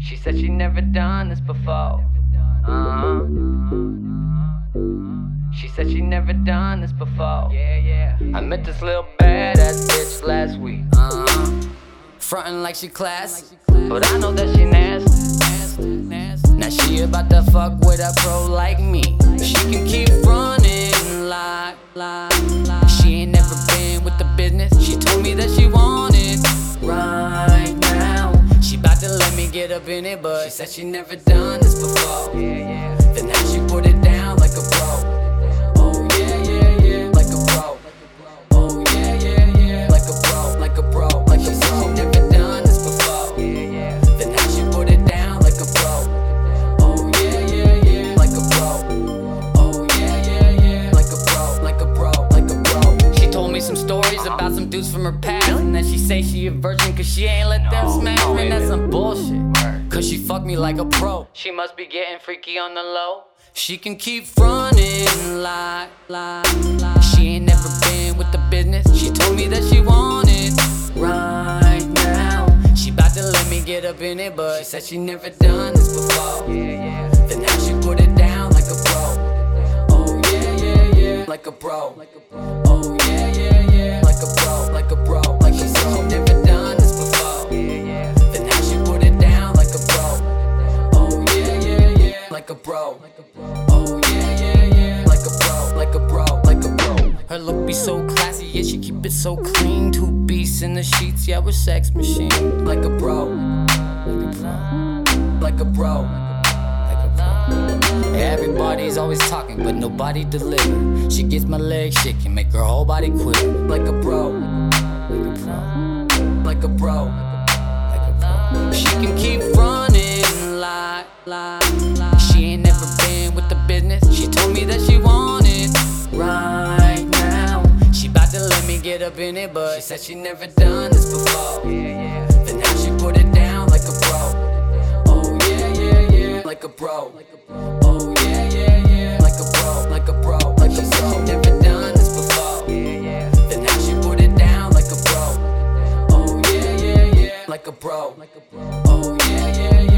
She said she never done this before. Uh-huh. She said she never done this before. Yeah, yeah. I met this little badass bitch last week. Uh-huh. Frontin' like she class, but I know that she nasty. Now she about to fuck with a pro like me. She can keep up in it, but she said she never done this before. Yeah, yeah. Then now she put it down like a pro. Oh yeah, yeah, yeah, like a pro. Oh yeah, yeah, yeah, like a pro, like a pro. Like she said she never done this before. Yeah, yeah. Then now she put it down like a pro. Oh yeah, yeah, yeah, like a pro. Oh yeah, yeah, yeah, like a pro, like a pro, like a pro. She told me some stories about some dudes from her past, and then she say she a virgin cause she ain't let them smash. Man, that's some bullshit. Cause she fucked me like a pro. She must be getting freaky on the low. She can keep running like, like, like. She ain't never been with the business. She told me that she wanted right now. She bout to let me get up in it, but she said she never done this before. Yeah, yeah. Then now she put it down like a pro. Oh yeah, yeah, yeah, like a pro. Oh yeah, like a bro. Oh yeah, yeah, yeah, like a bro, like a bro, like a bro. Her look be so classy, yeah, she keep it so clean. Two beasts in the sheets, yeah, we're sex machine. Like a bro. like a bro. like a bro. Everybody's always talking, but nobody deliver. She gets my legs shaking, make her whole body quiver. Like a pro, said she never done this before. Yeah, yeah. Then now she put it down like a pro. Oh yeah, yeah, yeah, like a pro. Oh yeah, yeah, yeah, like a pro, like a pro. Like she said she never done this before. Yeah, yeah. Then now she put it down like a pro. Oh yeah, yeah, yeah, like a pro. Oh yeah, yeah, yeah,